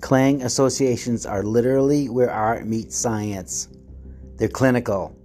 Clang associations are literally where art meets science. They're clinical.